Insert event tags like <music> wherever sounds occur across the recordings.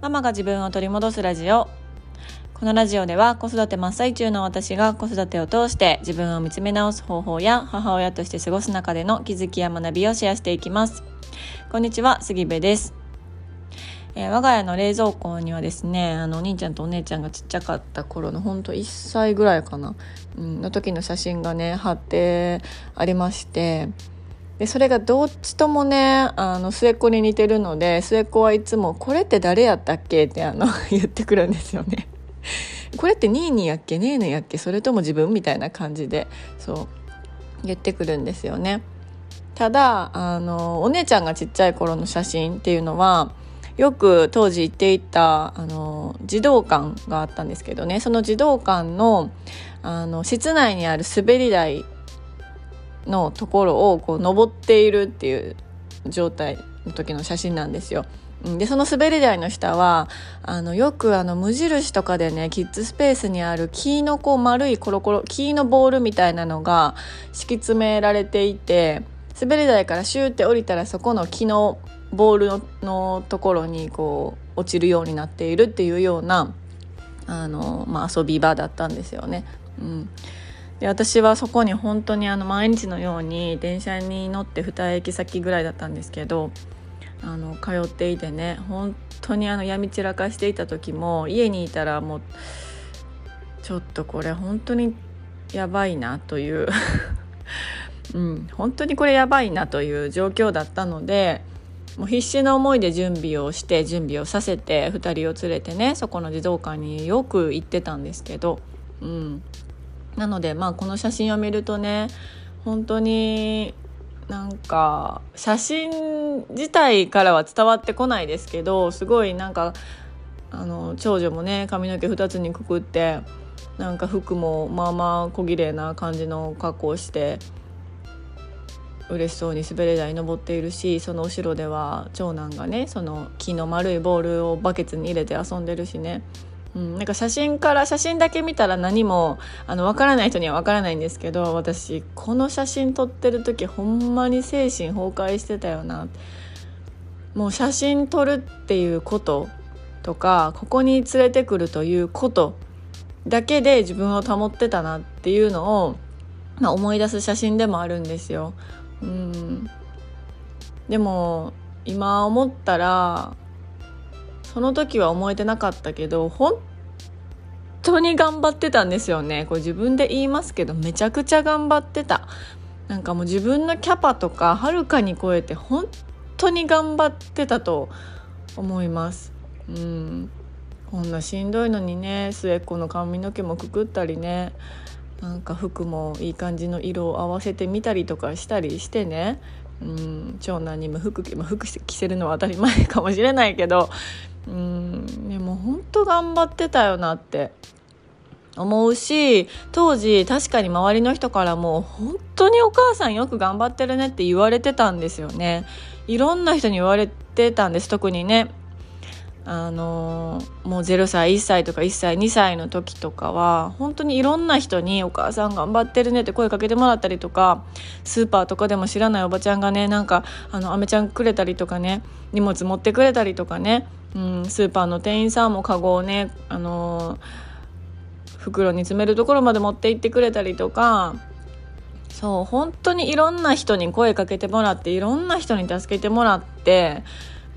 ママが自分を取り戻すラジオ。このラジオでは子育て真っ最中の私が子育てを通して自分を見つめ直す方法や母親として過ごす中での気づきや学びをシェアしていきます。こんにちは杉部です。えー、我が家の冷蔵庫にはですねあのお兄ちゃんとお姉ちゃんがちっちゃかった頃のほんと1歳ぐらいかな、うん、の時の写真がね貼ってありましてでそれがどっちともねあの末っ子に似てるので末っ子はいつも「これって誰やったっけ?」ってあの <laughs> 言ってくるんですよね。これってニーニーやっけネーネやっけそれとも自分みたいな感じでそう言ってくるんですよね。ただあのお姉ちゃんがちっちゃい頃の写真っていうのはよく当時行っていたあの児童館があったんですけどねその児童館のあの室内にある滑り台のところをこう登っているっていう状態の時の写真なんですよ。でその滑り台の下はあのよくあの無印とかでねキッズスペースにある木のこう丸いコロコロ木のボールみたいなのが敷き詰められていて滑り台からシューって降りたらそこの木のボールののところにこう落ちるようになっているっていうようなあの、まあ、遊び場だったんですよね。うんで私はそこに本当にあの毎日のように電車に乗って2駅先ぐらいだったんですけどあの通っていてね本当にあの闇散らかしていた時も家にいたらもうちょっとこれ本当にやばいなという <laughs> うん本当にこれやばいなという状況だったのでもう必死の思いで準備をして準備をさせて2人を連れてねそこの児童館によく行ってたんですけど、うん、なのでまあこの写真を見るとね本当になんか写真自体からは伝わってこないですけどすごいなんかあの長女もね髪の毛2つにくくってなんか服もまあまあ小綺麗な感じの格好をして嬉しそうに滑り台に登っているしその後ろでは長男がねその木の丸いボールをバケツに入れて遊んでるしね。うん、なんか写真から写真だけ見たら何もあの分からない人には分からないんですけど私この写真撮ってる時ほんまに精神崩壊してたよなもう写真撮るっていうこととかここに連れてくるということだけで自分を保ってたなっていうのを、まあ、思い出す写真でもあるんですよ。うんでも今思ったらその時は思えてなかったけど本当に頑張ってたんですよね。これ自分で言いますけどめちゃくちゃ頑張ってた。なんかもう自分のキャパとかはるかに超えて本当に頑張ってたと思います。うん。こんなしんどいのにね末っ子の髪の毛もくくったりね。なんか服もいい感じの色を合わせてみたりとかしたりしてね。うん。長男にも服服着せるのは当たり前かもしれないけど。うんでも本当頑張ってたよなって。思うし当時確かに周りの人からも本当にお母さんよく頑張ってるねって言われてたんですよね。いろんな人に言われてたんです特にね。あのもう0歳1歳とか1歳2歳の時とかは本当にいろんな人に「お母さん頑張ってるね」って声かけてもらったりとかスーパーとかでも知らないおばちゃんがねなんかあのアメちゃんくれたりとかね荷物持ってくれたりとかね、うん、スーパーの店員さんもカゴをねあの袋に詰めるところまで持って行ってくれたりとかそう本当にいろんな人に声かけてもらっていろんな人に助けてもらって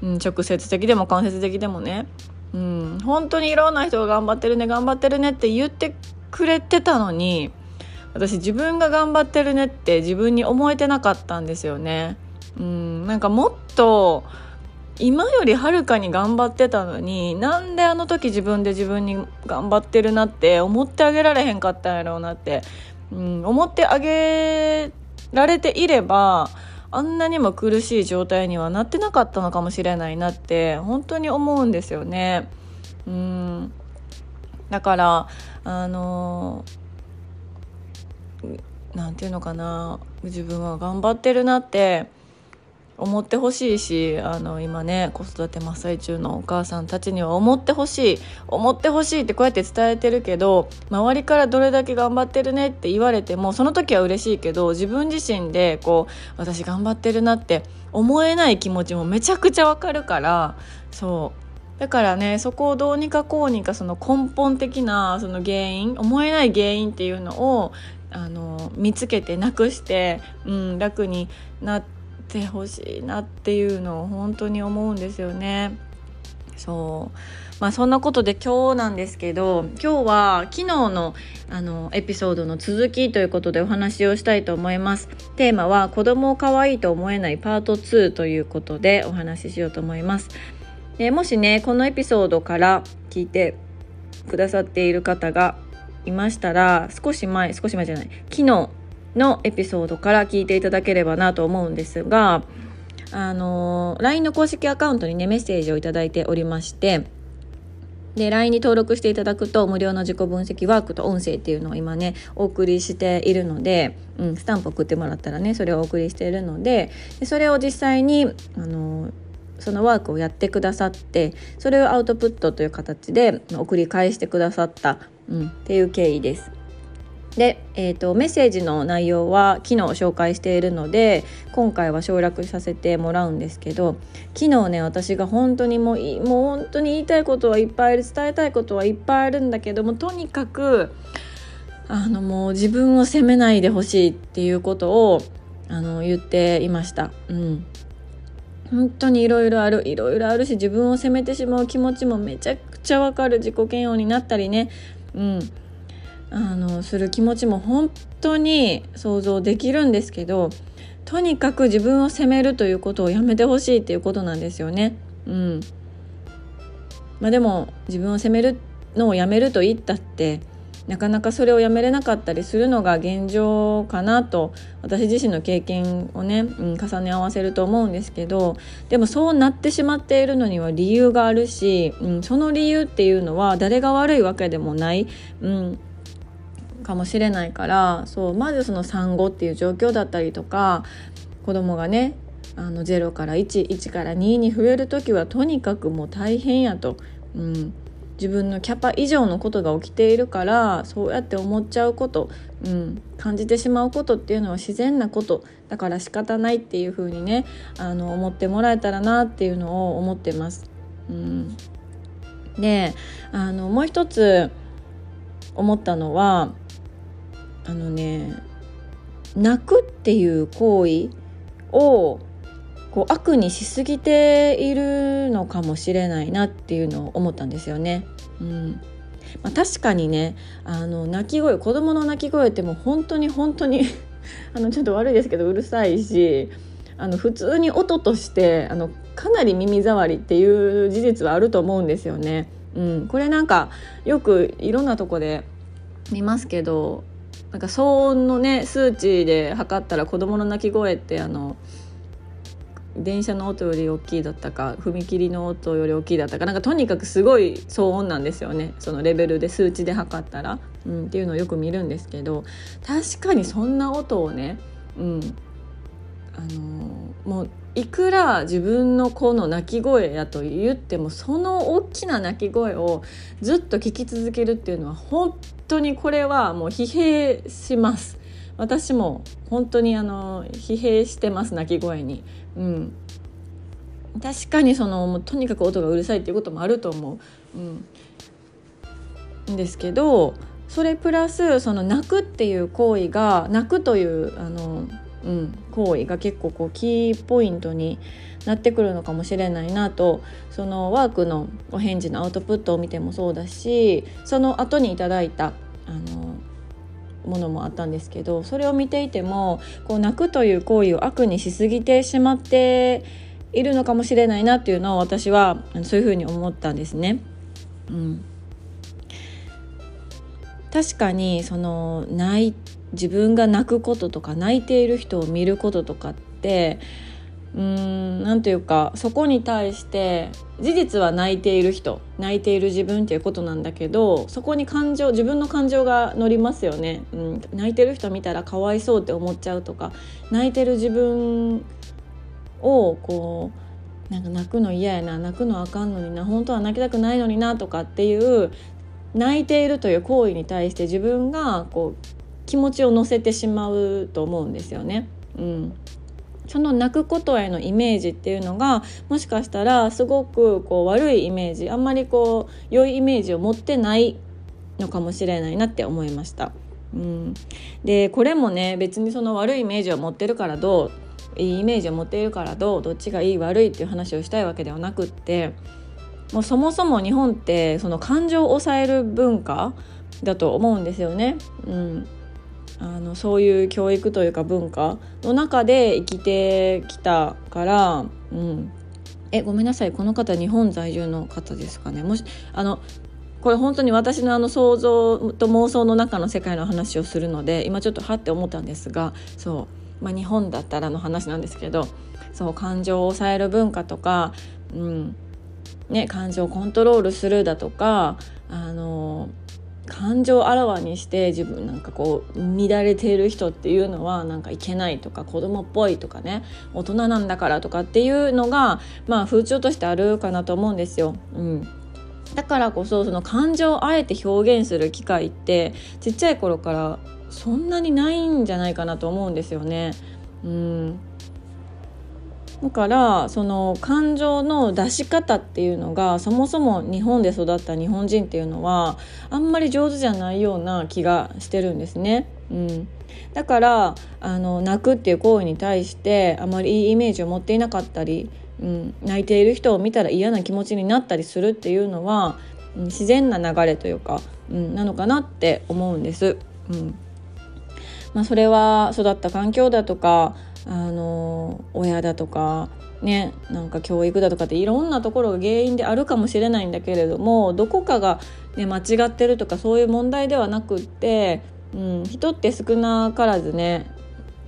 うん、直接的でも間接的でもね、うん、本当にいろんな人が頑張ってるね頑張ってるねって言ってくれてたのに私自分が頑張ってるねって自分に思えてなかったんですよね。うん、なんかもっと今よりはるかに頑張ってたのになんであの時自分で自分に頑張ってるなって思ってあげられへんかったんやろうなって、うん、思ってあげられていればあんなにも苦しい状態にはなってなかったのかもしれないなって本当に思うんですよね。うんだからあのなんていうのかな自分は頑張ってるなって思ってほしいしあの今ね子育て真っ最中のお母さんたちには思ってほしい思ってほしいってこうやって伝えてるけど周りからどれだけ頑張ってるねって言われてもその時は嬉しいけど自分自身でこう私頑張ってるなって思えない気持ちもめちゃくちゃわかるからそう。だからねそこをどうにかこうにかその根本的なその原因思えない原因っていうのをあの見つけてなくして、うん、楽になっててほしいなっていうのを本当に思うんですよね。そう。まあそんなことで今日なんですけど今日は昨日のあのエピソードの続きということでお話をしたいと思います。テーマは子供を可愛いと思えないパート2ということでお話ししようと思います。でもしねこのエピソードから聞いてくださっている方がいましたら少し前少し前じゃない昨日のエピソードから聞いていただければなと思うんですがあの LINE の公式アカウントにねメッセージを頂いておりましてで LINE に登録していただくと無料の自己分析ワークと音声っていうのを今ねお送りしているので、うん、スタンプ送ってもらったらねそれをお送りしているのででそれを実際にあのそのワークをやってくださってそれをアウトプットという形で送り返してくださった、うん、っていう経緯です。で、えーと、メッセージの内容は昨日紹介しているので今回は省略させてもらうんですけど昨日ね私が本当にもうもう本当に言いたいことはいっぱいある伝えたいことはいっぱいあるんだけどもとにかくあのもう自分を責めないでほしいっていうことをあの言っていました。うん。本当にいろいろあるいろいろあるし自分を責めてしまう気持ちもめちゃくちゃわかる。自己嫌悪になったりね。うん。あのする気持ちも本当に想像できるんですけどとにかく自分を責めるということをやめてほしいっていうことなんですよね。うん。まあ、でも自分を責めるのをやめると言ったってなかなかそれをやめれなかったりするのが現状かなと私自身の経験をね、うん、重ね合わせると思うんですけどでもそうなってしまっているのには理由があるし、うん、その理由っていうのは誰が悪いわけでもない、うん、かもしれないからそうまずその産後っていう状況だったりとか子供がねあの0から11から2に増える時はとにかくもう大変やと、うん、自分のキャパ以上のことが起きているからそうやって思っちゃうこと、うん、感じてしまうことっていうのは自然なこと。だから仕方ないっていう風にねあの思ってもらえたらなっていうのを思ってます。うん、であのもう一つ思ったのはあのね泣くっていう行為をこう悪にしすぎているのかもしれないなっていうのを思ったんですよね。うんまあ、確かにねあの泣き声子供の泣き声ってもう本当に本当に <laughs> あのちょっと悪いですけどうるさいしあの普通に音としてあのかなり耳障りっていう事実はあると思うんですよね。うん、これなんかよくいろんなとこで見ますけどなんか騒音のね数値で測ったら子どもの泣き声ってあの電車の音より大きいだったか踏切の音より大きいだったかなんかとにかくすごい騒音なんですよね。そのレベルで数値で測ったら、うん、っていうのをよく見るんですけど確かにそんな音をね、うん、あのもういくら自分の子の泣き声やと言ってもその大きな泣き声をずっと聞き続けるっていうのは本当にこれはもう疲弊します。私も本当にあの疲弊してます泣き声に。うん。確かにそのもうとにかく音がうるさいっていうこともあると思う、うん、ですけどそれプラスその泣くっていう行為が泣くというあのうん、行為が結構こうキーポイントになってくるのかもしれないなとそのワークのお返事のアウトプットを見てもそうだしその後にいただいたあのものもあったんですけどそれを見ていてもこう泣くという行為を悪にしすぎてしまっているのかもしれないなっていうのを私はそういうふうに思ったんですね。うん、確かにその泣い自分が泣くこととか泣いている人を見ることとかってうーん何というかそこに対して事実は泣いている人泣いている自分っていうことなんだけどそこに感情自分の感情が乗りますよね、うん、泣いてる人見たらかわいそうって思っちゃうとか泣いてる自分をこうなんか泣くの嫌やな泣くのあかんのにな本当は泣きたくないのになとかっていう泣いているという行為に対して自分がこう気持ちを乗せてしまうと思うんですよね。うん、その泣くことへのイメージっていうのがもしかしたらすごくこう悪いイメージあんまりこう良いイメージを持ってないのかもしれないなって思いました。うん、でこれもね別にその悪いイメージを持ってるからどういいイメージを持っているからどうどっちがいい悪いっていう話をしたいわけではなくってもうそもそも日本ってその感情を抑える文化だと思うんですよね。うん、あのそういう教育というか文化の中で生きてきたから、うん、えごめんなさい。この方日本在住の方ですかね。もしあのこれ本当に私のあの想像と妄想の中の世界の話をするので今ちょっとはって思ったんですがそう、まあ、日本だったらの話なんですけどそう感情を抑える文化とか、うん。ね、感情をコントロールするだとかあの感情をあらわにして自分なんかこう乱れている人っていうのはなんかいけないとか子供っぽいとかね大人なんだからとかっていうのがまあ風潮としてあるかなと思うんですよ。うんだからこそその感情をあえて表現する機会ってちっちゃい頃からそんなにないんじゃないかなと思うんですよね。うんだからその感情の出し方っていうのがそもそも日本で育った日本人っていうのはあんまり上手じゃないような気がしてるんですね。うん、だからあの泣くっていう行為に対してあまりいいイメージを持っていなかったりうん、泣いている人を見たら嫌な気持ちになったりするっていうのは、うん、自然な流れというか、うん、なのかなって思うんです。うんまあ、それは育った環境だとかあの親だとかねなんか教育だとかっていろんなところが原因であるかもしれないんだけれどもどこかが、ね、間違ってるとかそういう問題ではなくって、うん、人って少なからずね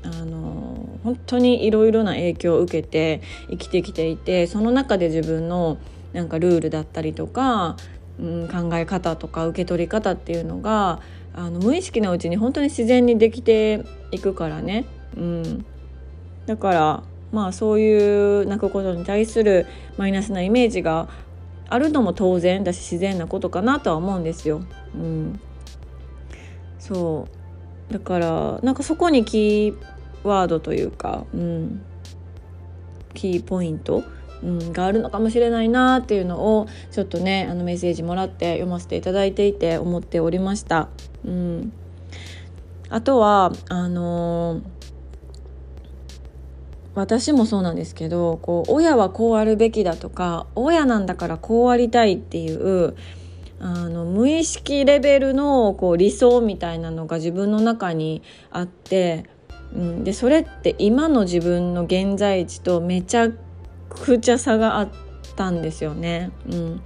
あの本当にいろいろな影響を受けて生きてきていてその中で自分のなんかルールだったりとか、うん、考え方とか受け取り方っていうのがあの無意識のうちに本当に自然にできていくからね。うん、だからまあそういう泣くことに対するマイナスなイメージがあるのも当然だし自然なことかなとは思うんですよ。うん、そう。だからなんかそこにキーワードというか、うん、キーポイント、うん、があるのかもしれないなっていうのをちょっとねあのメッセージもらって読ませていただいていて思っておりました。うん、あとはあのー私もそうなんですけどこう親はこうあるべきだとか親なんだからこうありたいっていうあの無意識レベルのこう理想みたいなのが自分の中にあってうん、でそれって今の自分の現在地とめちゃくちゃ差があったんですよね。うん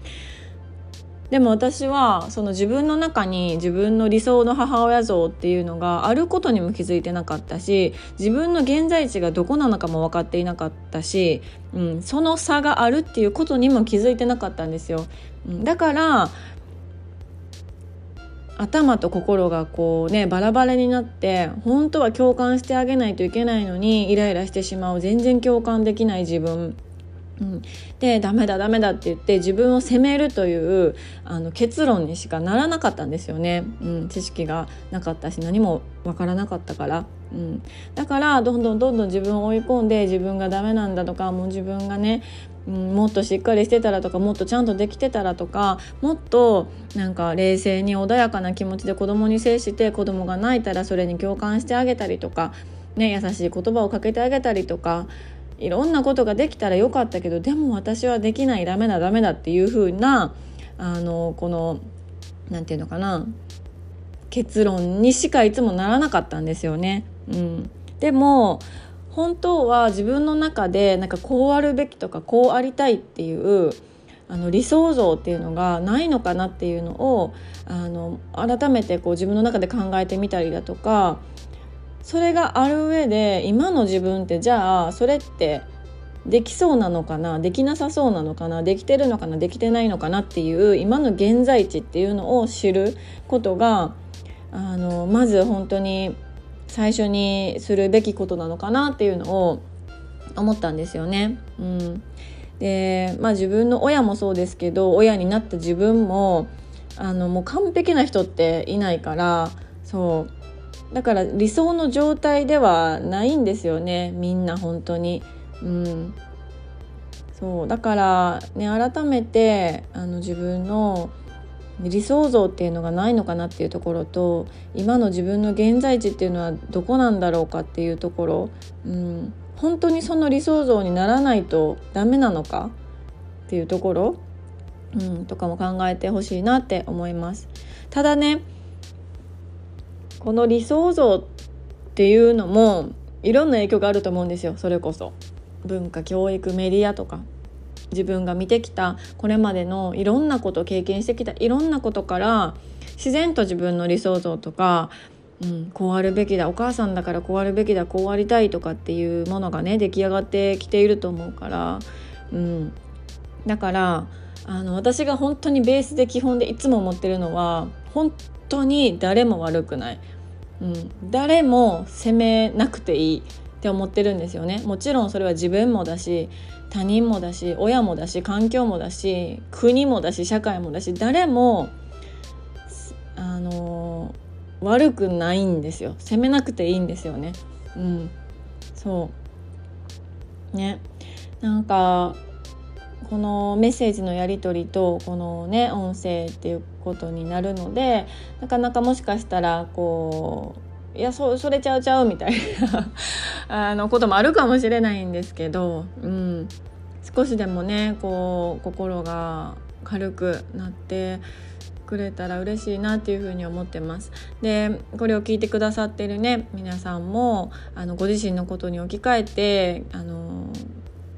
でも私はその自分の中に自分の理想の母親像っていうのがあることにも気づいてなかったし自分の現在地がどこなのかも分かっていなかったし、うん、その差があるっていうことにも気づいてなかったんですよ。だから頭と心がこうねバラバラになって本当は共感してあげないといけないのにイライラしてしまう全然共感できない自分うん、でダメだダメだって言って自分を責めるというあの結論にしかならなかったんですよね、うん、知識がなかったし何もわからなかったから、うん、だからどんどんどんどん自分を追い込んで自分がダメなんだとかもう自分がねうん、もっとしっかりしてたらとかもっとちゃんとできてたらとかもっとなんか冷静に穏やかな気持ちで子供に接して子供が泣いたらそれに共感してあげたりとか、ね、優しい言葉をかけてあげたりとかいろんなことができたらよかったけどでも私はできないダメだダメだっていう風なあのこの何て言うのかな結論にしかいつもならなかったんですよね。うん、でも本当は自分の中でなんかこうあるべきとかこうありたいっていうあの理想像っていうのがないのかなっていうのをあの改めてこう自分の中で考えてみたりだとかそれがある上で今の自分ってじゃあそれってできそうなのかなできなさそうなのかなできてるのかなできてないのかなっていう今の現在地っていうのを知ることがあのまず本当に最初にするべきことなのかなっていうのを思ったんですよね。うん、でまあ自分の親もそうですけど親になった自分もあのもう完璧な人っていないからそうだから理想の状態ではないんですよねみんな本当に。うん。そうだからね改めてあの自分の理想像っていうのがないのかなっていうところと今の自分の現在地っていうのはどこなんだろうかっていうところ、うん、本当にその理想像にならないとダメなのかっていうところ、うん、とかも考えてほしいなって思います。ただねこの理想像っていうのもいろんな影響があると思うんですよ。それこそ。文化教育メディアとか。自分が見てきたこれまでのいろんなこと経験してきたいろんなことから自然と自分の理想像とか、うん、こうあるべきだお母さんだからこうあるべきだこうありたいとかっていうものがね出来上がってきていると思うから、うん、だからあの私が本当にベースで基本でいつも思ってるのは本当に誰も悪くない、うん、誰も責めなくていいって思ってるんですよね。もちろんそれは自分もだし他人もだし親もだし環境もだし国もだし社会もだし誰もあの悪くないんですよ。責めなくていいんですよね。うん。そう。ね。なんかこのメッセージのやり取りとこのね音声っていうことになるのでなかなかもしかしたらこういやそそれちゃうちゃうみたいな <laughs> あのこともあるかもしれないんですけど、うん、少しでもねこう心が軽くなってくれたら嬉しいなっていうふうに思ってます。でこれを聞いてくださってるね皆さんもあのご自身のことに置き換えてあの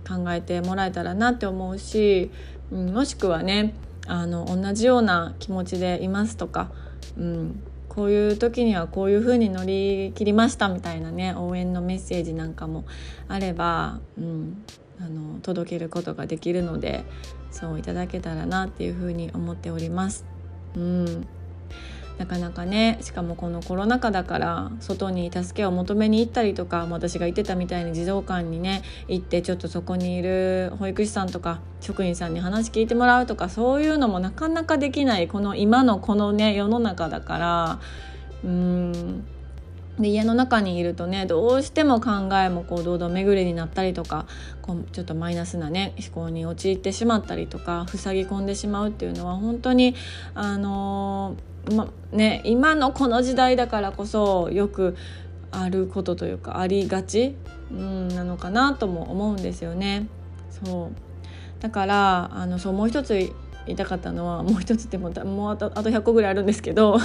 考えてもらえたらなって思うし、うん、もしくはねあの同じような気持ちでいますとか、うん、こういう時にはこういう風に乗り切りましたみたいなね応援のメッセージなんかもあれば、うん、あの届けることができるのでそういただけたらなっていう風に思っております。うんなかなかねしかもこのコロナ禍だから外に助けを求めに行ったりとか私が言ってたみたいに児童館にね行ってちょっとそこにいる保育士さんとか職員さんに話聞いてもらうとかそういうのもなかなかできないこの今のこのね世の中だからうーん。で家の中にいるとねどうしても考えもこう堂々巡りになったりとかこうちょっとマイナスなね思考に陥ってしまったりとか塞ぎ込んでしまうっていうのは本当にあのーまね、今のこの時代だからこそよくあることというかありがち、うん、なのかなとも思うんですよね。そうだからあのそうもう一つ言いたかったのはもう一つってももうあとあと100個ぐらいあるんですけど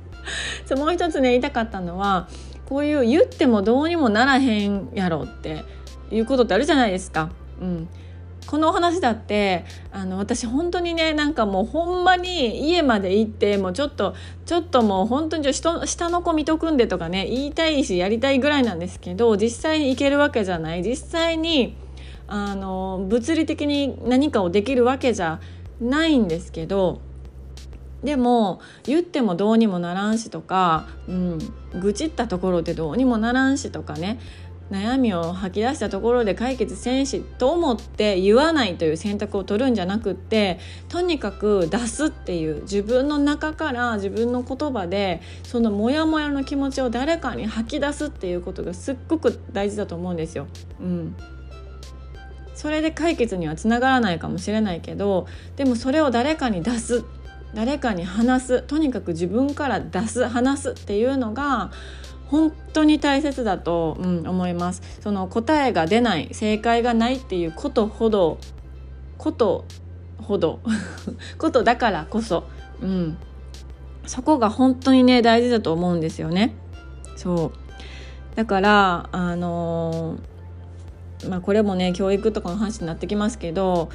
<laughs> そうもう一つね言いたかったのはこういう言ってもどうにもならへんやろっていうことってあるじゃないですか。うん、このお話だってあの私本当にねなんかもうほんまに家まで行ってもうちょっとちょっともう本当に下下の子見とくんでとかね言いたいしやりたいぐらいなんですけど実際に行けるわけじゃない。実際にあの物理的に何かをできるわけじゃないんですけどでも言ってもどうにもならんしとか、うん、愚痴ったところでどうにもならんしとかね悩みを吐き出したところで解決せんしと思って言わないという選択を取るんじゃなくってとにかく出すっていう自分の中から自分の言葉でそのモヤモヤの気持ちを誰かに吐き出すっていうことがすっごく大事だと思うんですよ。うんそれで解決にはつながらないかもしれないけどでもそれを誰かに出す誰かに話すとにかく自分から出す話すっていうのが本当に大切だと、うん、思います。その答えが出ない正解がないっていうことほどことほど <laughs> ことだからこそ、うん、そこが本当にね大事だと思うんですよね。そう。だからあのー、まあこれもね教育とかの話になってきますけど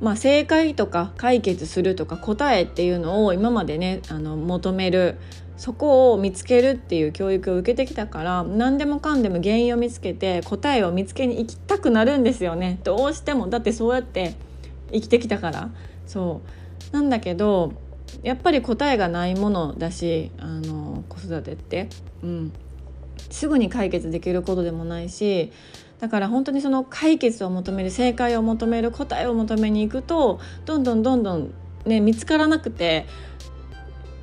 まあ、正解とか解決するとか答えっていうのを今までねあの求めるそこを見つけるっていう教育を受けてきたから何でもかんでも原因を見つけて答えを見つけに行きたくなるんですよね。どうしても。だってそうやって生きてきたから。そう。なんだけどやっぱり答えがないものだしあの子育てって、うん、すぐに解決できることでもないしだから本当にその解決を求める正解を求める答えを求めに行くとどんどんどんどんね見つからなくて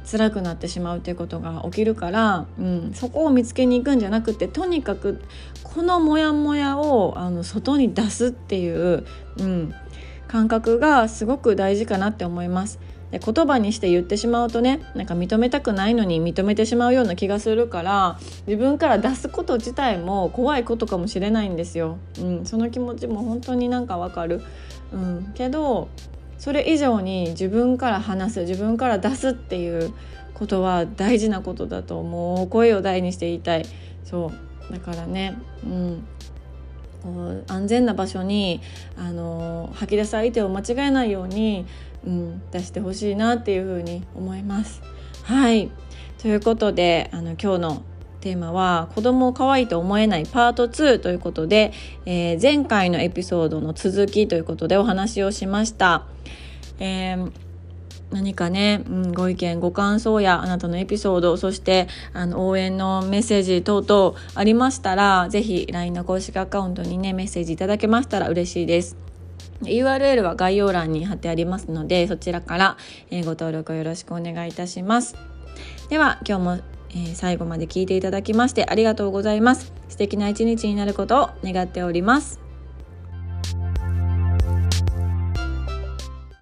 辛くなってしまうということが起きるから、うん、そこを見つけに行くんじゃなくてとにかくこのモヤモヤをあの外に出すっていう、うん、感覚がすごく大事かなって思います。で言葉にして言ってしまうとねなんか認めたくないのに認めてしまうような気がするから自分から出すこと自体も怖いことかもしれないんですよ。うん、その気持ちも本当になんかわかる。うん、けどそれ以上に自分から話す自分から出すっていうことは大事なことだと思う。声を大にして言いたい。そう。だからね。うん。安全な場所にあの吐き出す相手を間違えないように、うん、出してほしいなっていうふうに思います。はい。ということであの今日のテーマは子供を可愛いと思えないパート2ということで、えー、前回のエピソードの続きということでお話をしました。えー何かね、うん、ご意見ご感想やあなたのエピソードそしてあの応援のメッセージ等々ありましたら是非 LINE の公式アカウントにねメッセージいただけましたら嬉しいです。URL は概要欄に貼ってありますのでそちらから、えご登録よろしくお願いいたします。では今日も、えー、最後まで聞いていただきましてありがとうございます。素敵な一日になることを願っております。